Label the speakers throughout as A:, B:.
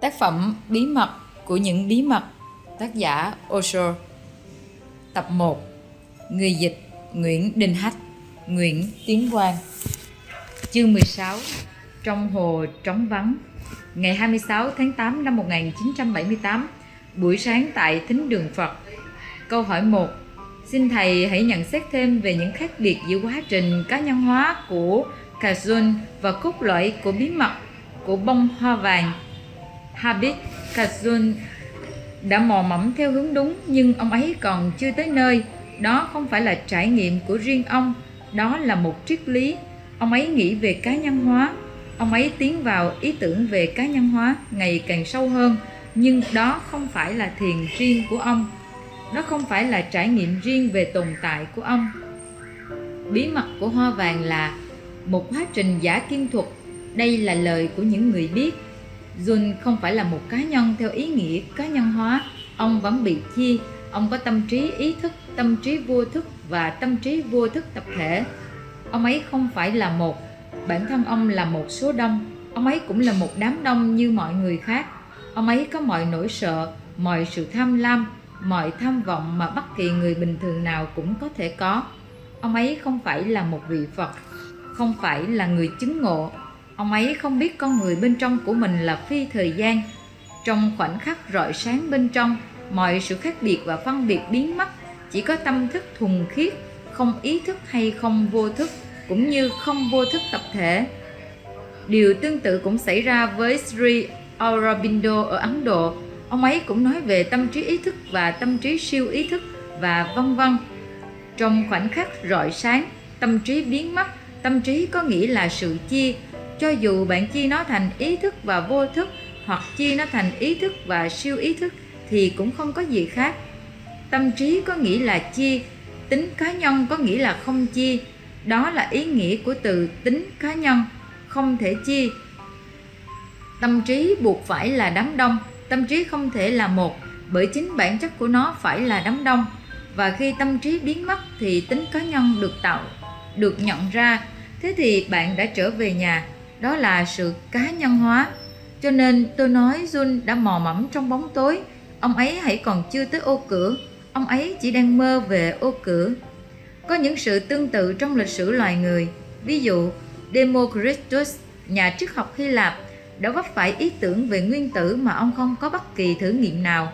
A: Tác phẩm Bí mật của những bí mật, Tác giả Osho. Tập 1 Người dịch Nguyễn Đình Hách, Nguyễn Tiến Quang. Chương 16 Trong hồ trống vắng. Ngày 26 tháng 8 năm 1978 Buổi sáng tại Thính Đường Phật. Câu hỏi 1 Xin Thầy hãy nhận xét thêm về những khác biệt giữa quá trình cá nhân hóa của Kazun và cốt lõi của bí mật của bông hoa vàng. Habit Kazun đã mò mẫm theo hướng đúng nhưng ông ấy còn chưa tới nơi. Đó không phải là trải nghiệm của riêng ông, đó là một triết lý. Ông ấy nghĩ về cá nhân hóa. Ông ấy tiến vào ý tưởng về cá nhân hóa ngày càng sâu hơn, nhưng đó không phải là thiền riêng của ông. Đó không phải là trải nghiệm riêng về tồn tại của ông. Bí mật của hoa vàng là một quá trình giả kiên thuật. Đây là lời của những người biết Jun không phải là một cá nhân theo ý nghĩa cá nhân hóa, ông vẫn bị chia, ông có tâm trí ý thức, tâm trí vô thức và tâm trí vô thức tập thể. Ông ấy không phải là một, bản thân ông là một số đông, ông ấy cũng là một đám đông như mọi người khác. Ông ấy có mọi nỗi sợ, mọi sự tham lam, mọi tham vọng mà bất kỳ người bình thường nào cũng có thể có. Ông ấy không phải là một vị Phật, không phải là người chứng ngộ, Ông ấy không biết con người bên trong của mình là phi thời gian. Trong khoảnh khắc rọi sáng bên trong, mọi sự khác biệt và phân biệt biến mất, chỉ có tâm thức thuần khiết, không ý thức hay không vô thức, cũng như không vô thức tập thể. Điều tương tự cũng xảy ra với Sri Aurobindo ở Ấn Độ. Ông ấy cũng nói về tâm trí ý thức và tâm trí siêu ý thức và vân vân. Trong khoảnh khắc rọi sáng, tâm trí biến mất, tâm trí có nghĩa là sự chia cho dù bạn chia nó thành ý thức và vô thức, hoặc chia nó thành ý thức và siêu ý thức, thì cũng không có gì khác. Tâm trí có nghĩa là chia tính cá nhân có nghĩa là không chia đó là ý nghĩa của từ tính cá nhân, không thể chia tâm trí buộc phải là đám đông. Tâm trí không thể là một, bởi chính bản chất của nó phải là đám đông. Và khi tâm trí biến mất, thì tính cá nhân được tạo, được nhận ra. Thế thì bạn đã trở về nhà đó là sự cá nhân hóa. Cho nên tôi nói Jun đã mò mẫm trong bóng tối. Ông ấy hãy còn chưa tới ô cửa. Ông ấy chỉ đang mơ về ô cửa. Có những sự tương tự trong lịch sử loài người. Ví dụ, Democritus, nhà triết học Hy Lạp, đã vấp phải ý tưởng về nguyên tử mà ông không có bất kỳ thử nghiệm nào.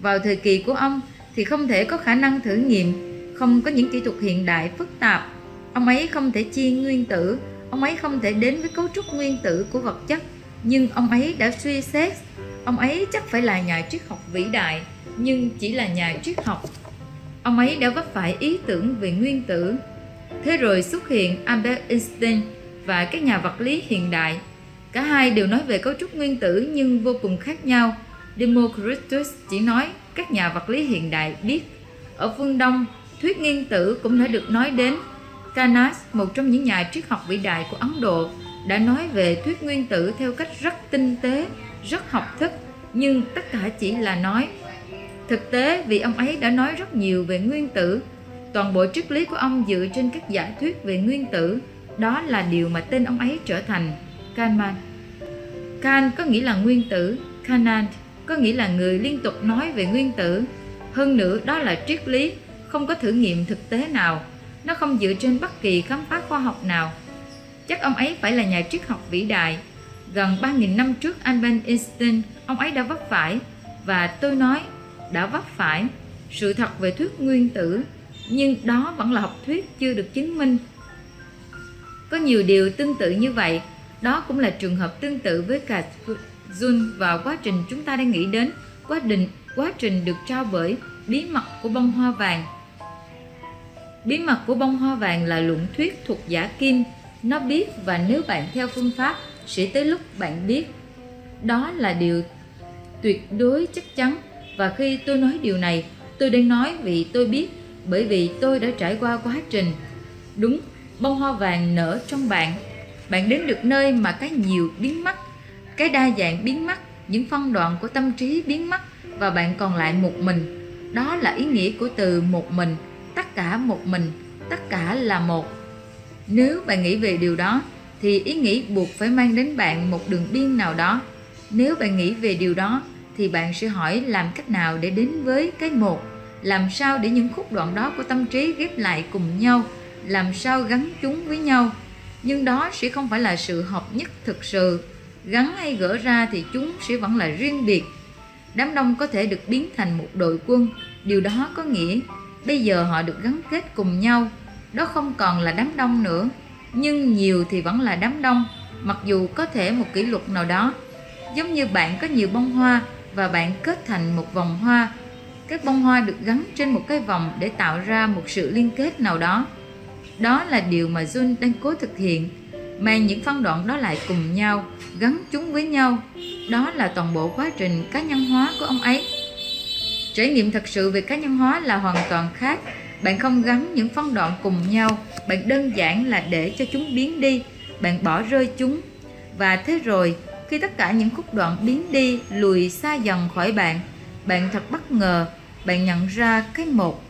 A: Vào thời kỳ của ông thì không thể có khả năng thử nghiệm, không có những kỹ thuật hiện đại, phức tạp. Ông ấy không thể chia nguyên tử ông ấy không thể đến với cấu trúc nguyên tử của vật chất, nhưng ông ấy đã suy xét. Ông ấy chắc phải là nhà triết học vĩ đại, nhưng chỉ là nhà triết học. Ông ấy đã vấp phải ý tưởng về nguyên tử. Thế rồi xuất hiện albert einstein và các nhà vật lý hiện đại. Cả hai đều nói về cấu trúc nguyên tử nhưng vô cùng khác nhau. Democritus chỉ nói các nhà vật lý hiện đại biết. Ở phương đông, thuyết nguyên tử cũng đã được nói đến. Kanas, một trong những nhà triết học vĩ đại của Ấn Độ, đã nói về thuyết nguyên tử theo cách rất tinh tế, rất học thức, nhưng tất cả chỉ là nói. Thực tế, vì ông ấy đã nói rất nhiều về nguyên tử, toàn bộ triết lý của ông dựa trên các giả thuyết về nguyên tử, đó là điều mà tên ông ấy trở thành Kahneman. Kan có nghĩa là nguyên tử, Kanant có nghĩa là người liên tục nói về nguyên tử. Hơn nữa, đó là triết lý, không có thử nghiệm thực tế nào nó không dựa trên bất kỳ khám phá khoa học nào. Chắc ông ấy phải là nhà triết học vĩ đại. Gần 3.000 năm trước Albert Einstein, ông ấy đã vấp phải, và tôi nói, đã vấp phải, sự thật về thuyết nguyên tử, nhưng đó vẫn là học thuyết chưa được chứng minh. Có nhiều điều tương tự như vậy, đó cũng là trường hợp tương tự với cả Jun vào quá trình chúng ta đang nghĩ đến quá trình quá trình được trao bởi bí mật của bông hoa vàng Bí mật của bông hoa vàng là luận thuyết thuộc giả kim. Nó biết và nếu bạn theo phương pháp sẽ tới lúc bạn biết. Đó là điều tuyệt đối chắc chắn. Và khi tôi nói điều này, tôi đang nói vì tôi biết, bởi vì tôi đã trải qua quá trình. Đúng, bông hoa vàng nở trong bạn. Bạn đến được nơi mà cái nhiều biến mất, cái đa dạng biến mất, những phân đoạn của tâm trí biến mất và bạn còn lại một mình. Đó là ý nghĩa của từ một mình tất cả một mình, tất cả là một. Nếu bạn nghĩ về điều đó, thì ý nghĩ buộc phải mang đến bạn một đường biên nào đó. Nếu bạn nghĩ về điều đó, thì bạn sẽ hỏi làm cách nào để đến với cái một? Làm sao để những khúc đoạn đó của tâm trí ghép lại cùng nhau? Làm sao gắn chúng với nhau? Nhưng đó sẽ không phải là sự hợp nhất thực sự. Gắn hay gỡ ra thì chúng sẽ vẫn là riêng biệt. Đám đông có thể được biến thành một đội quân. Điều đó có nghĩa bây giờ họ được gắn kết cùng nhau. Đó không còn là đám đông nữa. Nhưng nhiều thì vẫn là đám đông, mặc dù có thể một kỷ luật nào đó. Giống như bạn có nhiều bông hoa và bạn kết thành một vòng hoa. Các bông hoa được gắn trên một cái vòng để tạo ra một sự liên kết nào đó. Đó là điều mà Jun đang cố thực hiện, mang những phân đoạn đó lại cùng nhau, gắn chúng với nhau. Đó là toàn bộ quá trình cá nhân hóa của ông ấy trải nghiệm thật sự về cá nhân hóa là hoàn toàn khác. Bạn không gắn những phân đoạn cùng nhau, bạn đơn giản là để cho chúng biến đi, bạn bỏ rơi chúng. Và thế rồi, khi tất cả những khúc đoạn biến đi, lùi xa dần khỏi bạn bạn thật bất ngờ, bạn nhận ra cái một.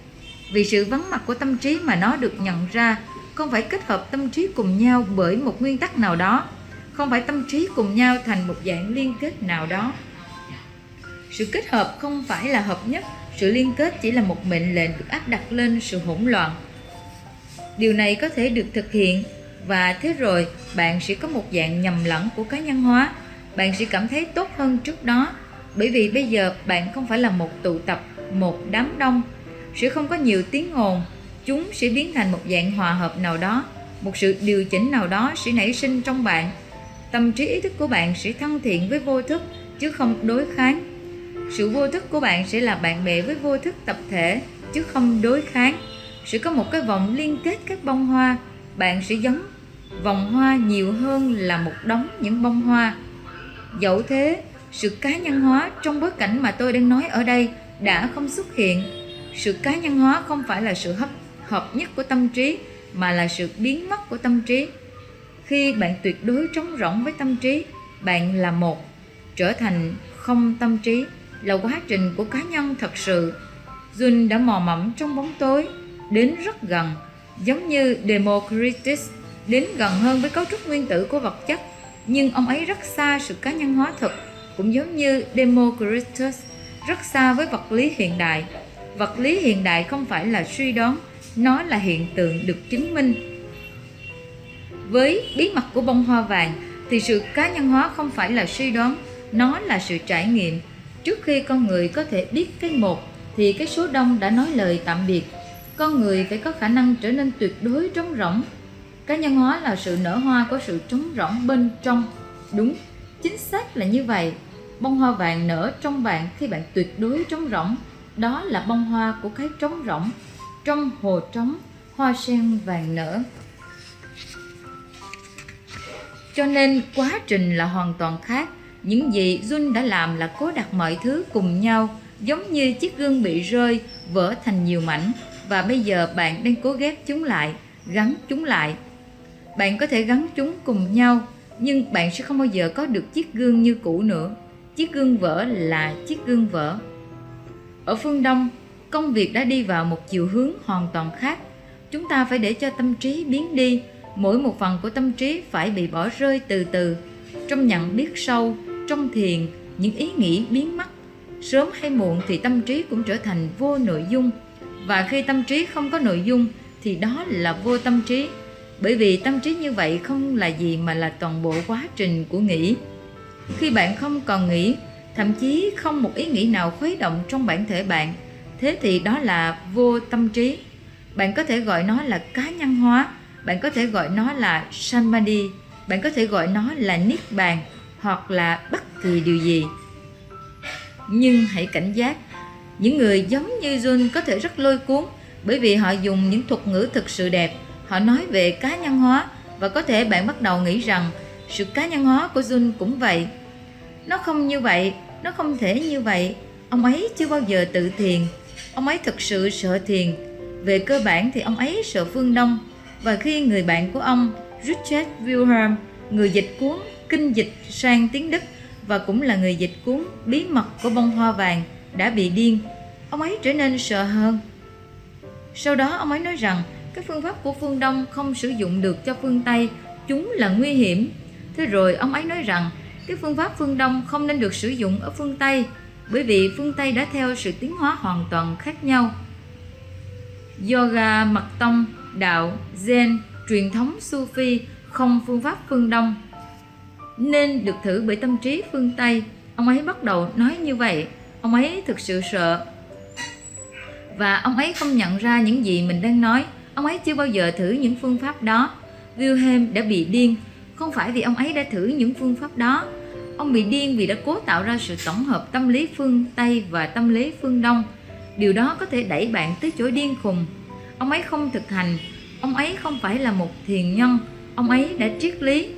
A: Vì sự vắng mặt của tâm trí mà nó được nhận ra, không phải kết hợp tâm trí cùng nhau bởi một nguyên tắc nào đó, không phải tâm trí cùng nhau thành một dạng liên kết nào đó sự kết hợp không phải là hợp nhất, sự liên kết chỉ là một mệnh lệnh được áp đặt lên sự hỗn loạn. Điều này có thể được thực hiện, và thế rồi bạn sẽ có một dạng nhầm lẫn của cá nhân hóa. Bạn sẽ cảm thấy tốt hơn trước đó, bởi vì bây giờ bạn không phải là một tụ tập, một đám đông. Sẽ không có nhiều tiếng ồn, chúng sẽ biến thành một dạng hòa hợp nào đó, một sự điều chỉnh nào đó sẽ nảy sinh trong bạn. Tâm trí ý thức của bạn sẽ thân thiện với vô thức, chứ không đối kháng sự vô thức của bạn sẽ là bạn bè với vô thức tập thể, chứ không đối kháng. Sẽ có một cái vòng liên kết các bông hoa. Bạn sẽ giống vòng hoa nhiều hơn là một đống những bông hoa. Dẫu thế, sự cá nhân hóa trong bối cảnh mà tôi đang nói ở đây đã không xuất hiện. Sự cá nhân hóa không phải là sự hấp, hợp nhất của tâm trí, mà là sự biến mất của tâm trí. Khi bạn tuyệt đối trống rỗng với tâm trí, bạn là một, trở thành không tâm trí là quá trình của cá nhân thật sự. Jun đã mò mẫm trong bóng tối, đến rất gần, giống như Democritus đến gần hơn với cấu trúc nguyên tử của vật chất. Nhưng ông ấy rất xa sự cá nhân hóa thực, cũng giống như Democritus rất xa với vật lý hiện đại. Vật lý hiện đại không phải là suy đoán, nó là hiện tượng được chứng minh. Với bí mật của bông hoa vàng, thì sự cá nhân hóa không phải là suy đoán, nó là sự trải nghiệm trước khi con người có thể biết cái một, thì cái số đông đã nói lời tạm biệt. Con người phải có khả năng trở nên tuyệt đối trống rỗng. Cá nhân hóa là sự nở hoa của sự trống rỗng bên trong. Đúng, chính xác là như vậy. Bông hoa vàng nở trong bạn khi bạn tuyệt đối trống rỗng. Đó là bông hoa của cái trống rỗng. Trong hồ trống, hoa sen vàng nở. Cho nên quá trình là hoàn toàn khác những gì Jun đã làm là cố đặt mọi thứ cùng nhau, giống như chiếc gương bị rơi, vỡ thành nhiều mảnh. Và bây giờ bạn đang cố ghép chúng lại, gắn chúng lại. Bạn có thể gắn chúng cùng nhau, nhưng bạn sẽ không bao giờ có được chiếc gương như cũ nữa. Chiếc gương vỡ là chiếc gương vỡ. Ở phương đông, công việc đã đi vào một chiều hướng hoàn toàn khác. Chúng ta phải để cho tâm trí biến đi. Mỗi một phần của tâm trí phải bị bỏ rơi từ từ. Trong nhận biết sâu trong thiền, những ý nghĩ biến mất, sớm hay muộn thì tâm trí cũng trở thành vô nội dung. Và khi tâm trí không có nội dung, thì đó là vô tâm trí. Bởi vì tâm trí như vậy không là gì mà là toàn bộ quá trình của nghĩ. Khi bạn không còn nghĩ, thậm chí không một ý nghĩ nào khuấy động trong bản thể bạn, thế thì đó là vô tâm trí. Bạn có thể gọi nó là cá nhân hóa, bạn có thể gọi nó là samadhi, bạn có thể gọi nó là niết bàn hoặc là bất kỳ điều gì. Nhưng hãy cảnh giác, những người giống như Jun có thể rất lôi cuốn bởi vì họ dùng những thuật ngữ thực sự đẹp. Họ nói về cá nhân hóa và có thể bạn bắt đầu nghĩ rằng sự cá nhân hóa của Jun cũng vậy. Nó không như vậy, nó không thể như vậy. Ông ấy chưa bao giờ tự thiền. Ông ấy thực sự sợ thiền. Về cơ bản thì ông ấy sợ phương đông. Và khi người bạn của ông, Richard Wilhelm, người dịch cuốn kinh dịch sang tiếng Đức và cũng là người dịch cuốn bí mật của bông hoa vàng đã bị điên. Ông ấy trở nên sợ hơn. Sau đó ông ấy nói rằng các phương pháp của phương đông không sử dụng được cho phương tây chúng là nguy hiểm. Thế rồi ông ấy nói rằng cái phương pháp phương Đông không nên được sử dụng ở phương Tây bởi vì phương Tây đã theo sự tiến hóa hoàn toàn khác nhau. Yoga, mật tông, đạo, Zen, truyền thống Sufi không phương pháp phương Đông nên được thử bởi tâm trí phương Tây. Ông ấy bắt đầu nói như vậy, ông ấy thực sự sợ và ông ấy không nhận ra những gì mình đang nói. Ông ấy chưa bao giờ thử những phương pháp đó. Wilhelm đã bị điên, không phải vì ông ấy đã thử những phương pháp đó. Ông bị điên vì đã cố tạo ra sự tổng hợp tâm lý phương Tây và tâm lý phương Đông. Điều đó có thể đẩy bạn tới chỗ điên khùng. Ông ấy không thực hành, ông ấy không phải là một thiền nhân, ông ấy đã triết lý.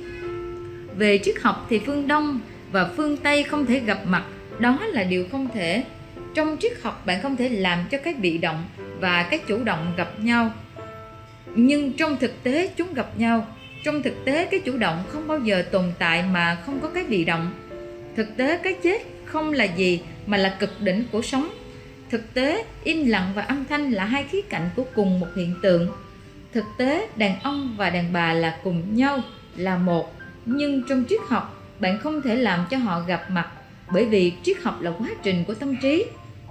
A: Về triết học thì phương Đông và phương Tây không thể gặp mặt, đó là điều không thể. Trong triết học bạn không thể làm cho cái bị động và cái chủ động gặp nhau. Nhưng trong thực tế chúng gặp nhau. Trong thực tế cái chủ động không bao giờ tồn tại mà không có cái bị động. Thực tế cái chết không là gì mà là cực đỉnh của sống. Thực tế im lặng và âm thanh là hai khía cạnh của cùng một hiện tượng. Thực tế đàn ông và đàn bà là cùng nhau là một nhưng trong triết học, bạn không thể làm cho họ gặp mặt, bởi vì triết học là quá trình của tâm trí.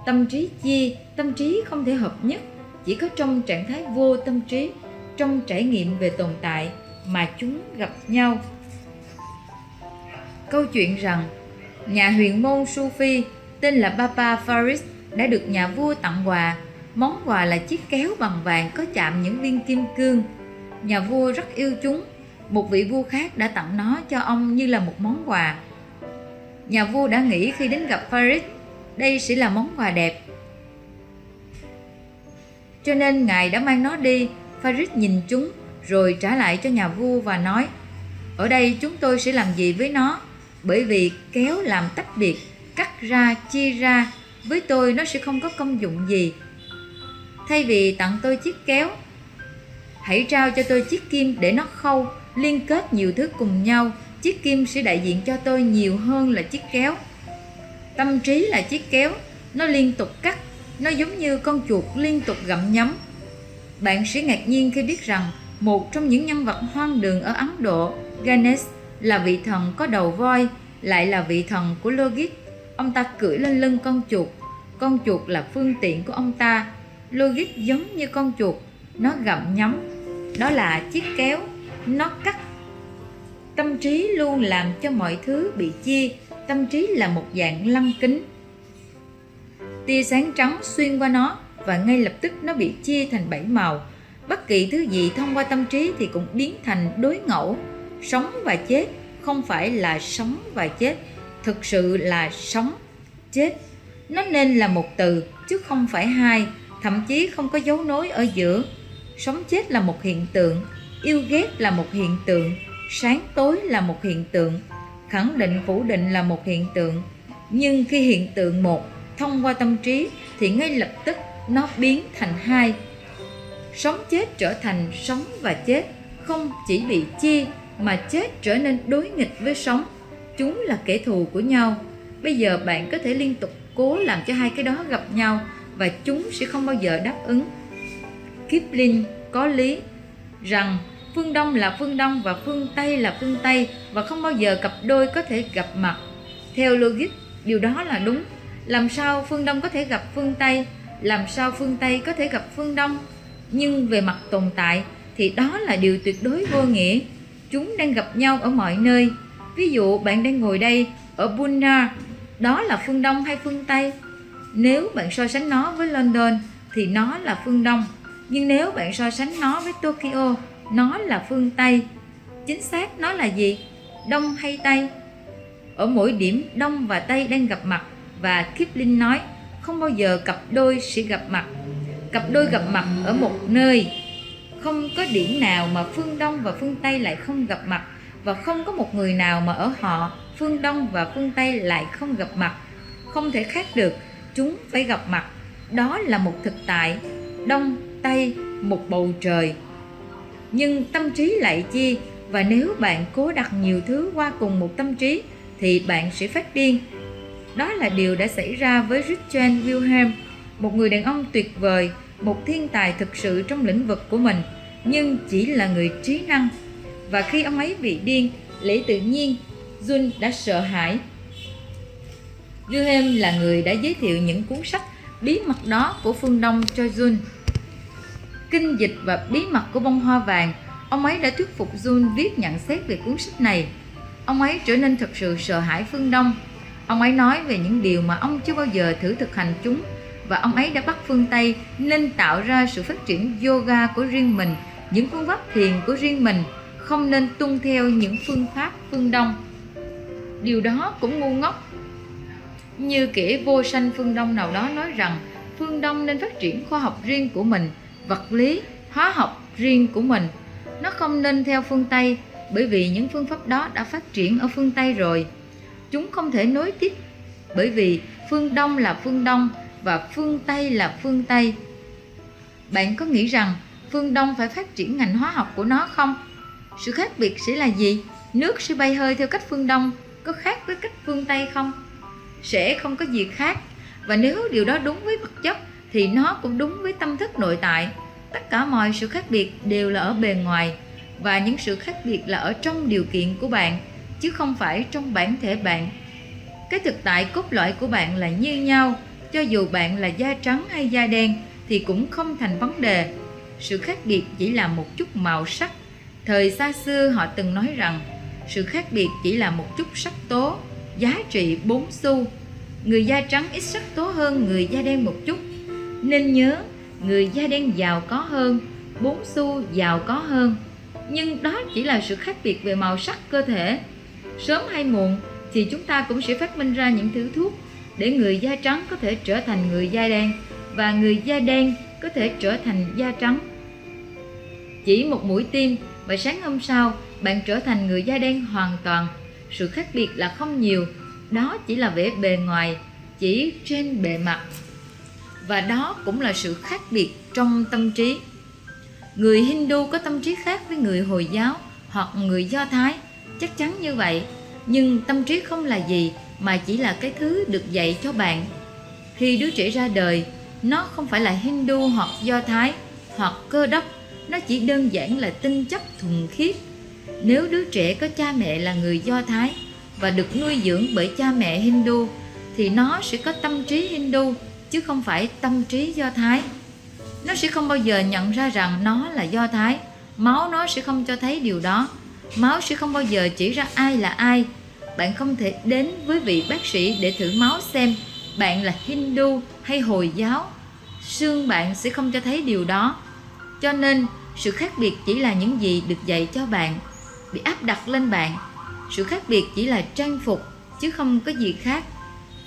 A: Tâm trí chia, tâm trí không thể hợp nhất. Chỉ có trong trạng thái vô tâm trí, trong trải nghiệm về tồn tại mà chúng gặp nhau. Câu chuyện rằng, nhà huyền môn Sufi, tên là Baba Faris, đã được nhà vua tặng quà. Món quà là chiếc kéo bằng vàng có chạm những viên kim cương. Nhà vua rất yêu chúng một vị vua khác đã tặng nó cho ông như là một món quà. Nhà vua đã nghĩ khi đến gặp farid đây sẽ là món quà đẹp. Cho nên ngài đã mang nó đi. Farid nhìn chúng, rồi trả lại cho nhà vua và nói, ở đây chúng tôi sẽ làm gì với nó? Bởi vì kéo làm tách biệt, cắt ra, chia ra, với tôi nó sẽ không có công dụng gì. Thay vì tặng tôi chiếc kéo, hãy trao cho tôi chiếc kim để nó khâu liên kết nhiều thứ cùng nhau. Chiếc kim sẽ đại diện cho tôi nhiều hơn là chiếc kéo. Tâm trí là chiếc kéo. Nó liên tục cắt. Nó giống như con chuột liên tục gặm nhấm. Bạn sẽ ngạc nhiên khi biết rằng một trong những nhân vật hoang đường ở ấn độ, ganesh, là vị thần có đầu voi, lại là vị thần của logic ông ta cưỡi lên lưng con chuột. Con chuột là phương tiện của ông ta. Logic giống như con chuột. Nó gặm nhấm. Đó là chiếc kéo nó cắt. Tâm trí luôn làm cho mọi thứ bị chia. Tâm trí là một dạng lăng kính. Tia sáng trắng xuyên qua nó và ngay lập tức nó bị chia thành bảy màu. Bất kỳ thứ gì thông qua tâm trí thì cũng biến thành đối ngẫu. Sống và chết không phải là sống và chết, thực sự là sống, chết. Nó nên là một từ, chứ không phải hai, thậm chí không có dấu nối ở giữa. Sống chết là một hiện tượng yêu ghét là một hiện tượng, sáng tối là một hiện tượng, khẳng định phủ định là một hiện tượng. Nhưng khi hiện tượng một thông qua tâm trí thì ngay lập tức nó biến thành hai. Sống chết trở thành sống và chết không chỉ bị chia mà chết trở nên đối nghịch với sống. Chúng là kẻ thù của nhau. Bây giờ bạn có thể liên tục cố làm cho hai cái đó gặp nhau và chúng sẽ không bao giờ đáp ứng. Kipling có lý rằng phương Đông là phương Đông và phương Tây là phương Tây và không bao giờ cặp đôi có thể gặp mặt. Theo logic, điều đó là đúng. Làm sao phương Đông có thể gặp phương Tây? Làm sao phương Tây có thể gặp phương Đông? Nhưng về mặt tồn tại thì đó là điều tuyệt đối vô nghĩa. Chúng đang gặp nhau ở mọi nơi. Ví dụ bạn đang ngồi đây ở Bunna, đó là phương Đông hay phương Tây? Nếu bạn so sánh nó với London thì nó là phương Đông. Nhưng nếu bạn so sánh nó với Tokyo nó là phương Tây. Chính xác nó là gì? Đông hay Tây? Ở mỗi điểm Đông và Tây đang gặp mặt và Kipling nói không bao giờ cặp đôi sẽ gặp mặt. Cặp đôi gặp mặt ở một nơi. Không có điểm nào mà phương Đông và phương Tây lại không gặp mặt và không có một người nào mà ở họ phương Đông và phương Tây lại không gặp mặt. Không thể khác được, chúng phải gặp mặt. Đó là một thực tại, Đông, tay một bầu trời, nhưng tâm trí lại chi và nếu bạn cố đặt nhiều thứ qua cùng một tâm trí thì bạn sẽ phát điên đó là điều đã xảy ra với Richard Wilhelm một người đàn ông tuyệt vời một thiên tài thực sự trong lĩnh vực của mình nhưng chỉ là người trí năng và khi ông ấy bị điên lễ tự nhiên Jun đã sợ hãi. Wilhelm là người đã giới thiệu những cuốn sách bí mật đó của phương Đông cho Jun. Kinh dịch và bí mật của bông hoa vàng, ông ấy đã thuyết phục Jun viết nhận xét về cuốn sách này. Ông ấy trở nên thật sự sợ hãi phương Đông. Ông ấy nói về những điều mà ông chưa bao giờ thử thực hành chúng và ông ấy đã bắt phương Tây nên tạo ra sự phát triển yoga của riêng mình, những phương pháp thiền của riêng mình, không nên tuân theo những phương pháp phương Đông. Điều đó cũng ngu ngốc. Như kẻ vô sanh phương Đông nào đó nói rằng phương Đông nên phát triển khoa học riêng của mình, vật lý, hóa học riêng của mình. Nó không nên theo phương Tây bởi vì những phương pháp đó đã phát triển ở phương Tây rồi. Chúng không thể nối tiếp bởi vì phương Đông là phương Đông và phương Tây là phương Tây. Bạn có nghĩ rằng phương Đông phải phát triển ngành hóa học của nó không? Sự khác biệt sẽ là gì? Nước sẽ bay hơi theo cách phương Đông có khác với cách phương Tây không? Sẽ không có gì khác. Và nếu điều đó đúng với vật chất thì nó cũng đúng với tâm thức nội tại. Tất cả mọi sự khác biệt đều là ở bề ngoài, và những sự khác biệt là ở trong điều kiện của bạn, chứ không phải trong bản thể bạn. Cái thực tại cốt lõi của bạn là như nhau. Cho dù bạn là da trắng hay da đen thì cũng không thành vấn đề. Sự khác biệt chỉ là một chút màu sắc. Thời xa xưa họ từng nói rằng, sự khác biệt chỉ là một chút sắc tố, giá trị 4 xu. Người da trắng ít sắc tố hơn người da đen một chút nên nhớ người da đen giàu có hơn bốn xu giàu có hơn nhưng đó chỉ là sự khác biệt về màu sắc cơ thể sớm hay muộn thì chúng ta cũng sẽ phát minh ra những thứ thuốc để người da trắng có thể trở thành người da đen và người da đen có thể trở thành da trắng. Chỉ một mũi tim và sáng hôm sau bạn trở thành người da đen hoàn toàn. Sự khác biệt là không nhiều, đó chỉ là vẻ bề ngoài, chỉ trên bề mặt. Và đó cũng là sự khác biệt trong tâm trí. Người Hindu có tâm trí khác với người Hồi giáo hoặc người Do Thái, chắc chắn như vậy. Nhưng tâm trí không là gì mà chỉ là cái thứ được dạy cho bạn khi đứa trẻ ra đời nó không phải là hindu hoặc do thái hoặc cơ đốc nó chỉ đơn giản là tinh chất thuần khiết nếu đứa trẻ có cha mẹ là người do thái và được nuôi dưỡng bởi cha mẹ hindu thì nó sẽ có tâm trí hindu chứ không phải tâm trí do thái nó sẽ không bao giờ nhận ra rằng nó là do thái máu nó sẽ không cho thấy điều đó máu sẽ không bao giờ chỉ ra ai là ai bạn không thể đến với vị bác sĩ để thử máu xem bạn là Hindu hay Hồi giáo. Xương bạn sẽ không cho thấy điều đó. Cho nên, sự khác biệt chỉ là những gì được dạy cho bạn, bị áp đặt lên bạn. Sự khác biệt chỉ là trang phục, chứ không có gì khác.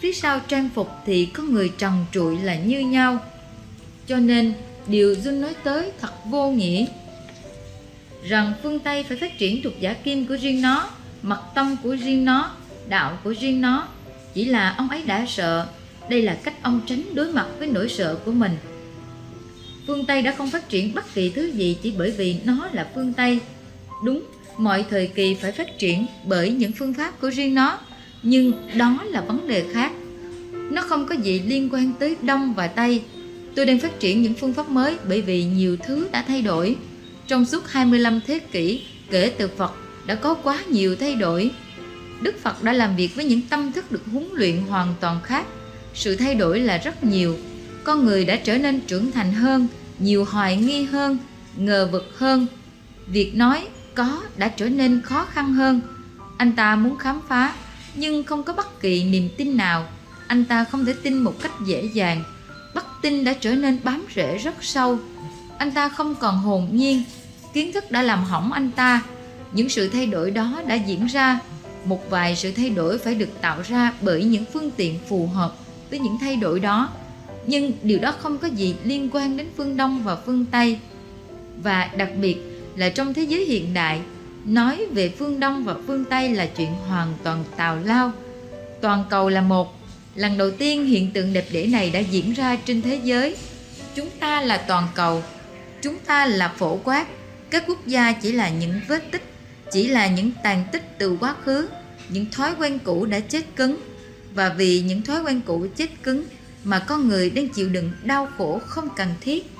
A: Phía sau trang phục thì có người trần trụi là như nhau. Cho nên, điều Jun nói tới thật vô nghĩa. Rằng phương Tây phải phát triển thuộc giả kim của riêng nó mật tâm của riêng nó đạo của riêng nó. Chỉ là ông ấy đã sợ. Đây là cách ông tránh đối mặt với nỗi sợ của mình. Phương tây đã không phát triển bất kỳ thứ gì chỉ bởi vì nó là phương tây. Đúng mọi thời kỳ phải phát triển bởi những phương pháp của riêng nó nhưng đó là vấn đề khác. Nó không có gì liên quan tới đông và tây. Tôi đang phát triển những phương pháp mới bởi vì nhiều thứ đã thay đổi. Trong suốt 25 thế kỷ, kể từ Phật đã có quá nhiều thay đổi. Đức phật đã làm việc với những tâm thức được huấn luyện hoàn toàn khác. Sự thay đổi là rất nhiều. Con người đã trở nên trưởng thành hơn, nhiều hoài nghi hơn, ngờ vực hơn. Việc nói có đã trở nên khó khăn hơn. Anh ta muốn khám phá nhưng không có bất kỳ niềm tin nào. Anh ta không thể tin một cách dễ dàng. Bất tin đã trở nên bám rễ rất sâu. Anh ta không còn hồn nhiên. Kiến thức đã làm hỏng anh ta. Những sự thay đổi đó đã diễn ra. Một vài sự thay đổi phải được tạo ra bởi những phương tiện phù hợp với những thay đổi đó. Nhưng điều đó không có gì liên quan đến phương đông và phương tây. Và đặc biệt là trong thế giới hiện đại nói về phương đông và phương tây là chuyện hoàn toàn tào lao. Toàn cầu là một. Lần đầu tiên hiện tượng đẹp đẽ này đã diễn ra trên thế giới. Chúng ta là toàn cầu. Chúng ta là phổ quát. Các quốc gia chỉ là những vết tích, chỉ là những tàn tích từ quá khứ, những thói quen cũ đã chết cứng. Và vì những thói quen cũ chết cứng mà con người đang chịu đựng đau khổ không cần thiết.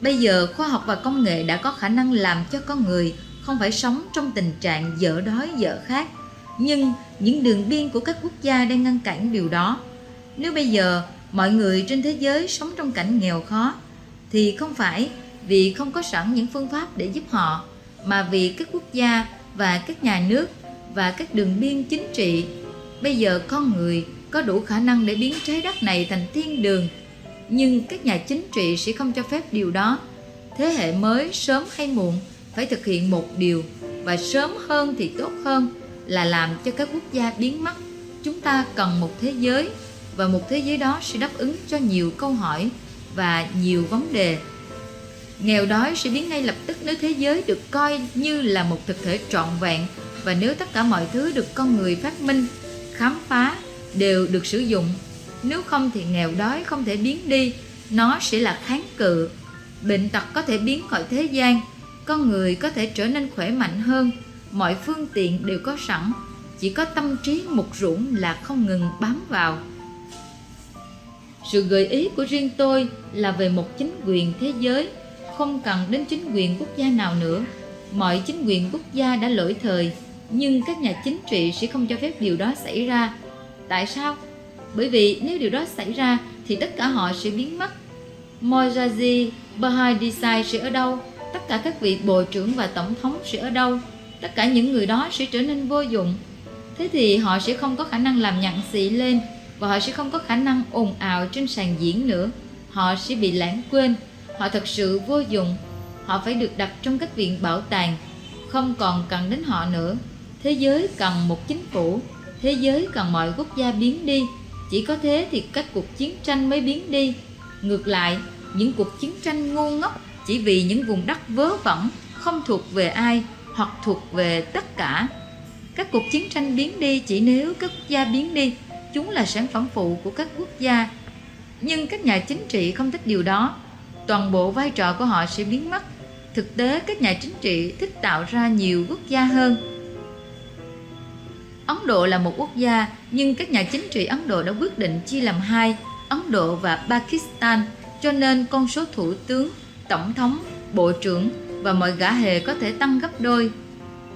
A: Bây giờ khoa học và công nghệ đã có khả năng làm cho con người không phải sống trong tình trạng dở đói, dở khát. Nhưng những đường biên của các quốc gia đang ngăn cản điều đó. Nếu bây giờ mọi người trên thế giới sống trong cảnh nghèo khó, thì không phải vì không có sẵn những phương pháp để giúp họ, mà vì các quốc gia và các nhà nước và các đường biên chính trị. Bây giờ con người có đủ khả năng để biến trái đất này thành thiên đường nhưng các nhà chính trị sẽ không cho phép điều đó. Thế hệ mới sớm hay muộn phải thực hiện một điều, và sớm hơn thì tốt hơn, là làm cho các quốc gia biến mất. Chúng ta cần một thế giới, và một thế giới đó sẽ đáp ứng cho nhiều câu hỏi và nhiều vấn đề. Nghèo đói sẽ biến ngay lập tức nếu thế giới được coi như là một thực thể trọn vẹn, và nếu tất cả mọi thứ được con người phát minh, khám phá đều được sử dụng nếu không thì nghèo đói không thể biến đi. Nó sẽ là kháng cự. Bệnh tật có thể biến khỏi thế gian. Con người có thể trở nên khỏe mạnh hơn. Mọi phương tiện đều có sẵn. Chỉ có tâm trí mục rũng là không ngừng bám vào. Sự gợi ý của riêng tôi là về một chính quyền thế giới. Không cần đến chính quyền quốc gia nào nữa. Mọi chính quyền quốc gia đã lỗi thời. Nhưng các nhà chính trị sẽ không cho phép điều đó xảy ra. Tại sao? Bởi vì nếu điều đó xảy ra, thì tất cả họ sẽ biến mất. Mojazi, Bahadisai sẽ ở đâu? Tất cả các vị bộ trưởng và tổng thống sẽ ở đâu? Tất cả những người đó sẽ trở nên vô dụng. Thế thì họ sẽ không có khả năng làm nhặn xị lên, và họ sẽ không có khả năng ồn ào trên sàn diễn nữa. Họ sẽ bị lãng quên. Họ thật sự vô dụng. Họ phải được đặt trong các viện bảo tàng. Không còn cần đến họ nữa. Thế giới cần một chính phủ. Thế giới cần mọi quốc gia biến đi chỉ có thế thì các cuộc chiến tranh mới biến đi. Ngược lại, những cuộc chiến tranh ngu ngốc chỉ vì những vùng đất vớ vẩn, không thuộc về ai hoặc thuộc về tất cả. Các cuộc chiến tranh biến đi chỉ nếu các quốc gia biến đi, chúng là sản phẩm phụ của các quốc gia. Nhưng các nhà chính trị không thích điều đó. Toàn bộ vai trò của họ sẽ biến mất. Thực tế, các nhà chính trị thích tạo ra nhiều quốc gia hơn ấn độ là một quốc gia, nhưng các nhà chính trị ấn độ đã quyết định chia làm hai, ấn độ và pakistan. Cho nên con số thủ tướng, tổng thống, bộ trưởng và mọi gã hề có thể tăng gấp đôi.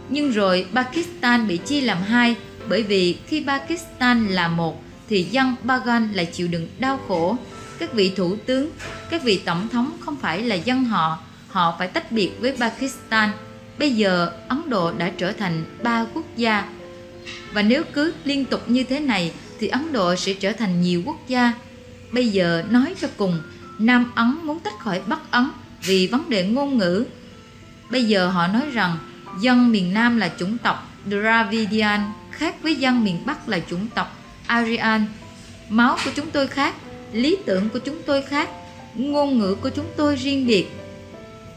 A: Nhưng rồi pakistan bị chia làm hai, bởi vì khi pakistan là một, thì dân bagan lại chịu đựng đau khổ. Các vị thủ tướng, các vị tổng thống không phải là dân họ họ phải tách biệt với pakistan. Bây giờ ấn độ đã trở thành ba quốc gia và nếu cứ liên tục như thế này, thì ấn độ sẽ trở thành nhiều quốc gia. Bây giờ nói cho cùng, nam ấn muốn tách khỏi bắc ấn vì vấn đề ngôn ngữ. Bây giờ họ nói rằng dân miền nam là chủng tộc dravidian, khác với dân miền bắc là chủng tộc aryan. Máu của chúng tôi khác, lý tưởng của chúng tôi khác, ngôn ngữ của chúng tôi riêng biệt.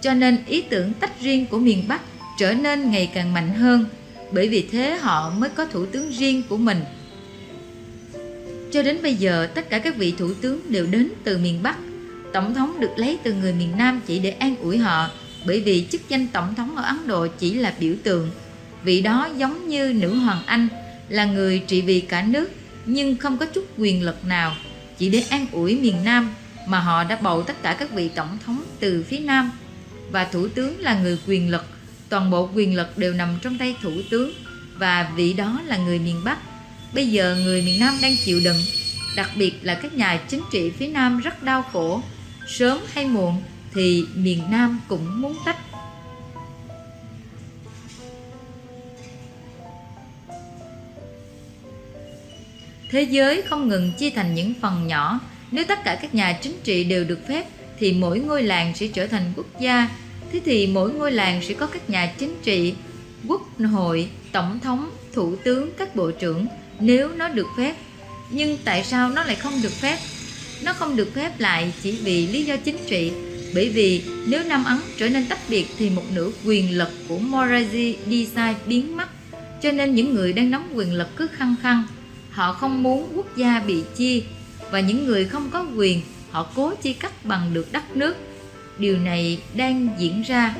A: Cho nên ý tưởng tách riêng của miền bắc trở nên ngày càng mạnh hơn bởi vì thế họ mới có thủ tướng riêng của mình. Cho đến bây giờ, tất cả các vị thủ tướng đều đến từ miền bắc. Tổng thống được lấy từ người miền nam chỉ để an ủi họ, bởi vì chức danh tổng thống ở ấn độ chỉ là biểu tượng. Vị đó giống như nữ hoàng anh, là người trị vì cả nước, nhưng không có chút quyền lực nào, chỉ để an ủi miền Nam mà họ đã bầu tất cả các vị tổng thống từ phía Nam. Và thủ tướng là người quyền lực toàn bộ quyền lực đều nằm trong tay thủ tướng và vị đó là người miền Bắc bây giờ người miền Nam đang chịu đựng đặc biệt là các nhà chính trị phía Nam rất đau khổ sớm hay muộn thì miền Nam cũng muốn tách Thế giới không ngừng chia thành những phần nhỏ. Nếu tất cả các nhà chính trị đều được phép, thì mỗi ngôi làng sẽ trở thành quốc gia. Thế thì mỗi ngôi làng sẽ có các nhà chính trị, quốc hội, tổng thống, thủ tướng, các bộ trưởng nếu nó được phép. Nhưng tại sao nó lại không được phép? Nó không được phép lại chỉ vì lý do chính trị bởi vì nếu Nam Ấn trở nên tách biệt thì một nửa quyền lực của Moraji Desai biến mất cho nên những người đang nắm quyền lực cứ khăng khăng họ không muốn quốc gia bị chia và những người không có quyền họ cố chia cắt bằng được đất nước điều này đang diễn ra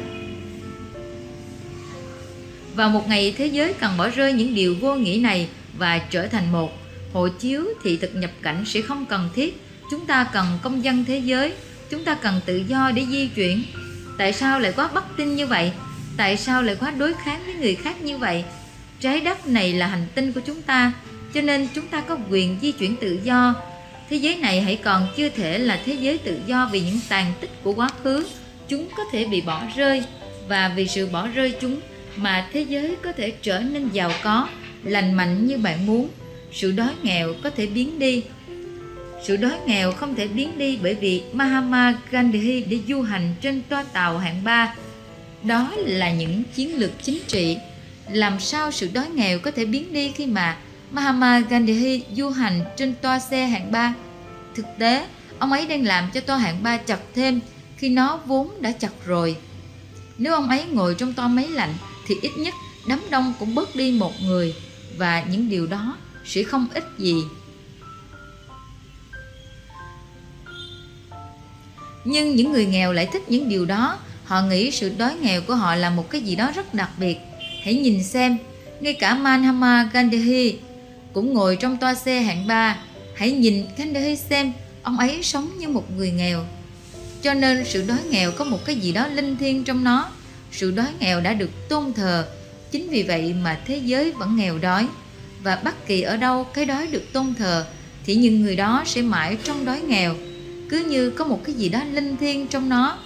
A: vào một ngày thế giới cần bỏ rơi những điều vô nghĩa này và trở thành một hộ chiếu thị thực nhập cảnh sẽ không cần thiết chúng ta cần công dân thế giới chúng ta cần tự do để di chuyển tại sao lại quá bất tin như vậy Tại sao lại quá đối kháng với người khác như vậy? Trái đất này là hành tinh của chúng ta, cho nên chúng ta có quyền di chuyển tự do. Thế giới này hãy còn chưa thể là thế giới tự do vì những tàn tích của quá khứ, chúng có thể bị bỏ rơi và vì sự bỏ rơi chúng mà thế giới có thể trở nên giàu có, lành mạnh như bạn muốn. Sự đói nghèo có thể biến đi. Sự đói nghèo không thể biến đi bởi vì Mahama Gandhi để du hành trên toa tàu hạng 3. Đó là những chiến lược chính trị. Làm sao sự đói nghèo có thể biến đi khi mà Mahatma Gandhi du hành trên toa xe hạng 3? Thực tế, ông ấy đang làm cho toa hạng 3 chật thêm khi nó vốn đã chật rồi. Nếu ông ấy ngồi trong toa máy lạnh thì ít nhất đám đông cũng bớt đi một người và những điều đó sẽ không ít gì. Nhưng những người nghèo lại thích những điều đó, họ nghĩ sự đói nghèo của họ là một cái gì đó rất đặc biệt. Hãy nhìn xem, ngay cả Mahatma Gandhi cũng ngồi trong toa xe hạng 3. Hãy nhìn Gandhi xem, ông ấy sống như một người nghèo. Cho nên sự đói nghèo có một cái gì đó linh thiêng trong nó. Sự đói nghèo đã được tôn thờ. Chính vì vậy mà thế giới vẫn nghèo đói. Và bất kỳ ở đâu cái đói được tôn thờ thì những người đó sẽ mãi trong đói nghèo. Cứ như có một cái gì đó linh thiêng trong nó.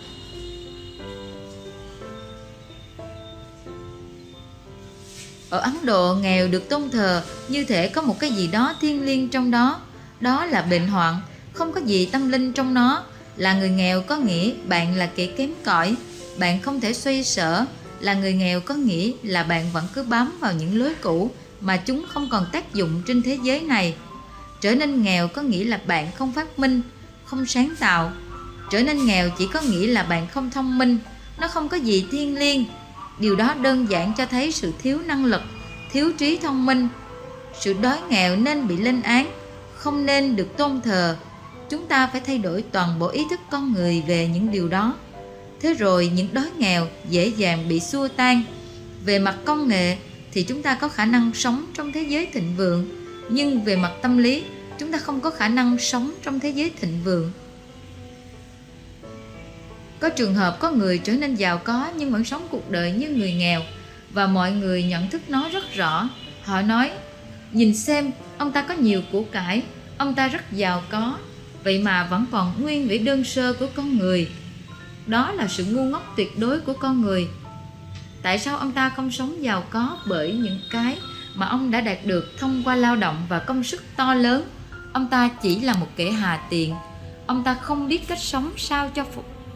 A: Ở ấn độ, nghèo được tôn thờ như thể có một cái gì đó thiêng liêng trong đó. Đó là bệnh hoạn, không có gì tâm linh trong nó. Là người nghèo có nghĩa bạn là kẻ kém cỏi, bạn không thể xoay sở. Là người nghèo có nghĩa là bạn vẫn cứ bám vào những lối cũ mà chúng không còn tác dụng trên thế giới này. Trở nên nghèo có nghĩa là bạn không phát minh, không sáng tạo. Trở nên nghèo chỉ có nghĩa là bạn không thông minh, nó không có gì thiêng liêng điều đó đơn giản cho thấy sự thiếu năng lực, thiếu trí thông minh. Sự đói nghèo nên bị lên án, không nên được tôn thờ. Chúng ta phải thay đổi toàn bộ ý thức con người về những điều đó. Thế rồi những đói nghèo dễ dàng bị xua tan. Về mặt công nghệ thì chúng ta có khả năng sống trong thế giới thịnh vượng, nhưng về mặt tâm lý, chúng ta không có khả năng sống trong thế giới thịnh vượng có trường hợp có người trở nên giàu có nhưng vẫn sống cuộc đời như người nghèo. Và mọi người nhận thức nó rất rõ. Họ nói, nhìn xem, ông ta có nhiều của cải, ông ta rất giàu có. Vậy mà vẫn còn nguyên vẻ đơn sơ của con người. Đó là sự ngu ngốc tuyệt đối của con người. Tại sao ông ta không sống giàu có bởi những cái mà ông đã đạt được thông qua lao động và công sức to lớn? Ông ta chỉ là một kẻ hà tiện ông ta không biết cách sống sao cho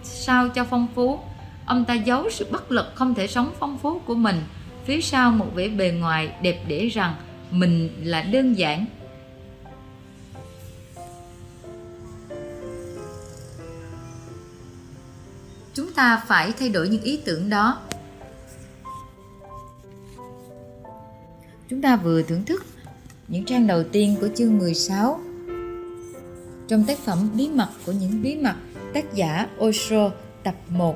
A: sao cho phong phú. Ông ta giấu sự bất lực không thể sống phong phú của mình. Phía sau một vẻ bề ngoài đẹp đẽ rằng mình là đơn giản. Chúng ta phải thay đổi những ý tưởng đó. Chúng ta vừa thưởng thức những trang đầu tiên của chương 16 trong tác phẩm Bí mật của những bí mật tác giả Osho tập 1